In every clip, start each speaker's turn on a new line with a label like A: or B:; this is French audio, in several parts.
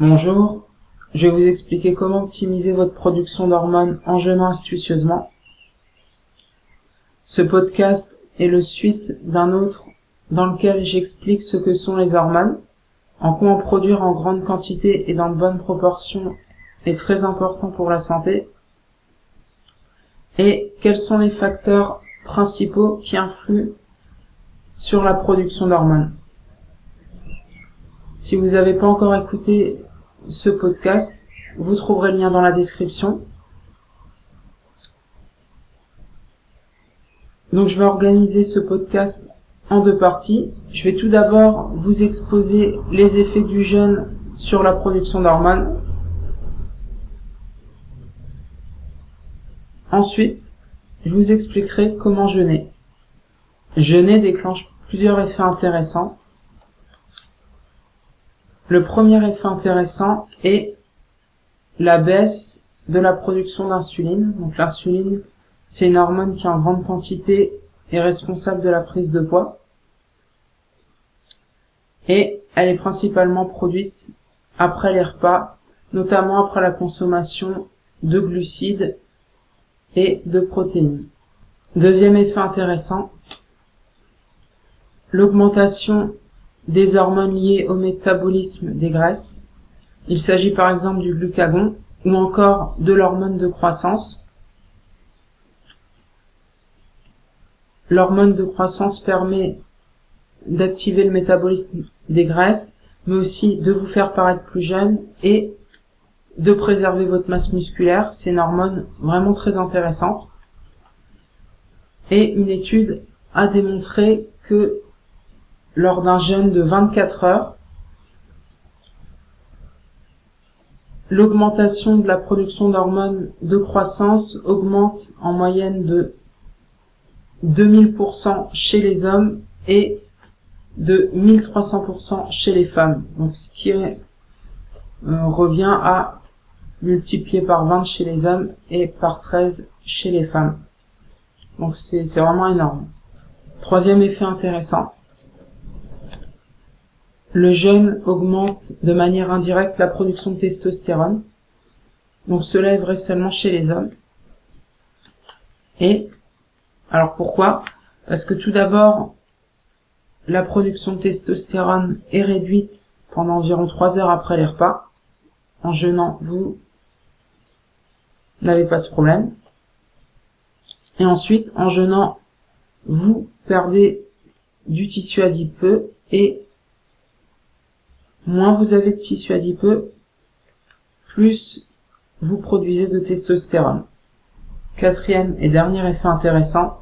A: Bonjour, je vais vous expliquer comment optimiser votre production d'hormones en jeûnant astucieusement. Ce podcast est le suite d'un autre dans lequel j'explique ce que sont les hormones, en quoi en produire en grande quantité et dans de bonnes proportions est très important pour la santé, et quels sont les facteurs principaux qui influent sur la production d'hormones. Si vous n'avez pas encore écouté ce podcast, vous trouverez le lien dans la description. Donc je vais organiser ce podcast en deux parties. Je vais tout d'abord vous exposer les effets du jeûne sur la production d'hormones. Ensuite, je vous expliquerai comment jeûner. Jeûner déclenche plusieurs effets intéressants. Le premier effet intéressant est la baisse de la production d'insuline. Donc l'insuline, c'est une hormone qui en grande quantité est responsable de la prise de poids. Et elle est principalement produite après les repas, notamment après la consommation de glucides et de protéines. Deuxième effet intéressant, l'augmentation des hormones liées au métabolisme des graisses. Il s'agit par exemple du glucagon ou encore de l'hormone de croissance. L'hormone de croissance permet d'activer le métabolisme des graisses, mais aussi de vous faire paraître plus jeune et de préserver votre masse musculaire. C'est une hormone vraiment très intéressante. Et une étude a démontré que lors d'un jeûne de 24 heures, l'augmentation de la production d'hormones de croissance augmente en moyenne de 2000% chez les hommes et de 1300% chez les femmes. Donc ce qui euh, revient à multiplier par 20 chez les hommes et par 13 chez les femmes. Donc c'est vraiment énorme. Troisième effet intéressant, le jeûne augmente de manière indirecte la production de testostérone. Donc cela est vrai seulement chez les hommes. Et alors pourquoi? Parce que tout d'abord, la production de testostérone est réduite pendant environ 3 heures après les repas. En jeûnant, vous n'avez pas ce problème. Et ensuite, en jeûnant, vous perdez du tissu adipeux et moins vous avez de tissu adipeux, plus vous produisez de testostérone. Quatrième et dernier effet intéressant,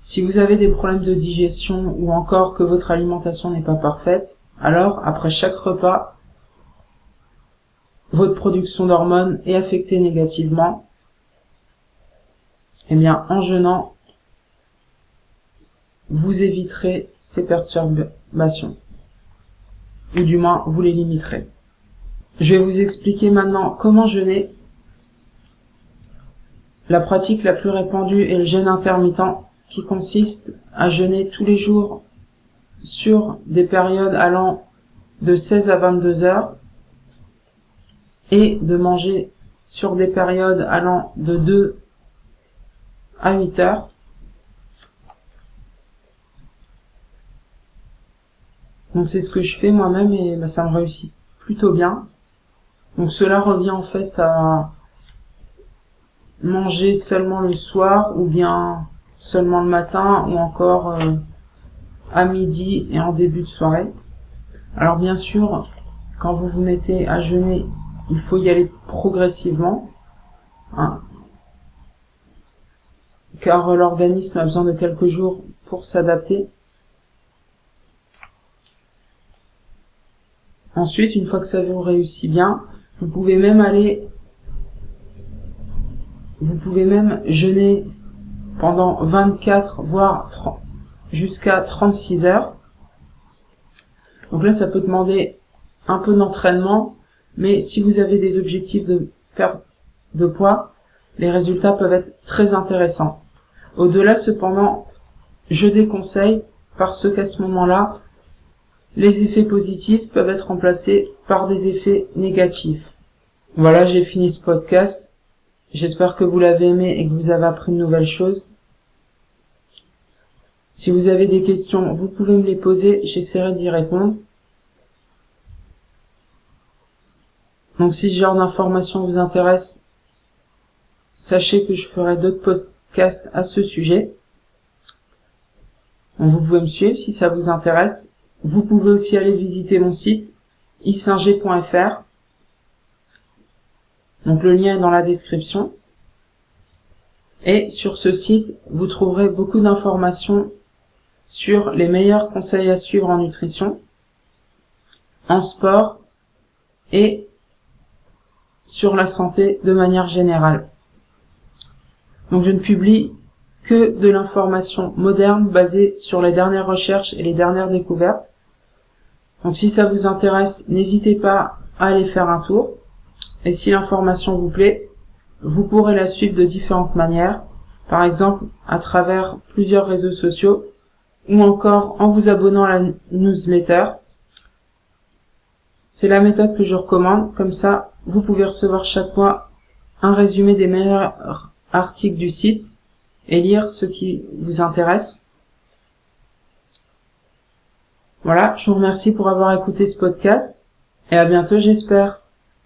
A: si vous avez des problèmes de digestion ou encore que votre alimentation n'est pas parfaite, alors après chaque repas, votre production d'hormones est affectée négativement. Eh bien, en jeûnant, vous éviterez ces perturbations. Ou du moins, vous les limiterez. Je vais vous expliquer maintenant comment jeûner. La pratique la plus répandue est le jeûne intermittent qui consiste à jeûner tous les jours sur des périodes allant de 16 à 22 heures et de manger sur des périodes allant de 2 à 8 heures Donc c'est ce que je fais moi-même et bah, ça me réussit plutôt bien. Donc cela revient en fait à manger seulement le soir ou bien seulement le matin ou encore euh, à midi et en début de soirée. Alors bien sûr, quand vous vous mettez à jeûner, il faut y aller progressivement, hein, car l'organisme a besoin de quelques jours pour s'adapter. Ensuite, une fois que ça vous réussit bien, vous pouvez même aller, vous pouvez même jeûner pendant 24, voire jusqu'à 36 heures. Donc là, ça peut demander un peu d'entraînement, mais si vous avez des objectifs de perte de poids, les résultats peuvent être très intéressants. Au-delà, cependant, je déconseille parce qu'à ce moment-là, les effets positifs peuvent être remplacés par des effets négatifs. Voilà, j'ai fini ce podcast. J'espère que vous l'avez aimé et que vous avez appris de nouvelles choses. Si vous avez des questions, vous pouvez me les poser, j'essaierai d'y répondre. Donc si ce genre d'informations vous intéresse, sachez que je ferai d'autres podcasts à ce sujet. vous pouvez me suivre si ça vous intéresse. Vous pouvez aussi aller visiter mon site isinger.fr. Donc le lien est dans la description. Et sur ce site, vous trouverez beaucoup d'informations sur les meilleurs conseils à suivre en nutrition, en sport et sur la santé de manière générale. Donc je ne publie que de l'information moderne basée sur les dernières recherches et les dernières découvertes. Donc si ça vous intéresse, n'hésitez pas à aller faire un tour. Et si l'information vous plaît, vous pourrez la suivre de différentes manières, par exemple à travers plusieurs réseaux sociaux ou encore en vous abonnant à la newsletter. C'est la méthode que je recommande, comme ça vous pouvez recevoir chaque mois un résumé des meilleurs articles du site et lire ce qui vous intéresse. Voilà, je vous remercie pour avoir écouté ce podcast et à bientôt j'espère.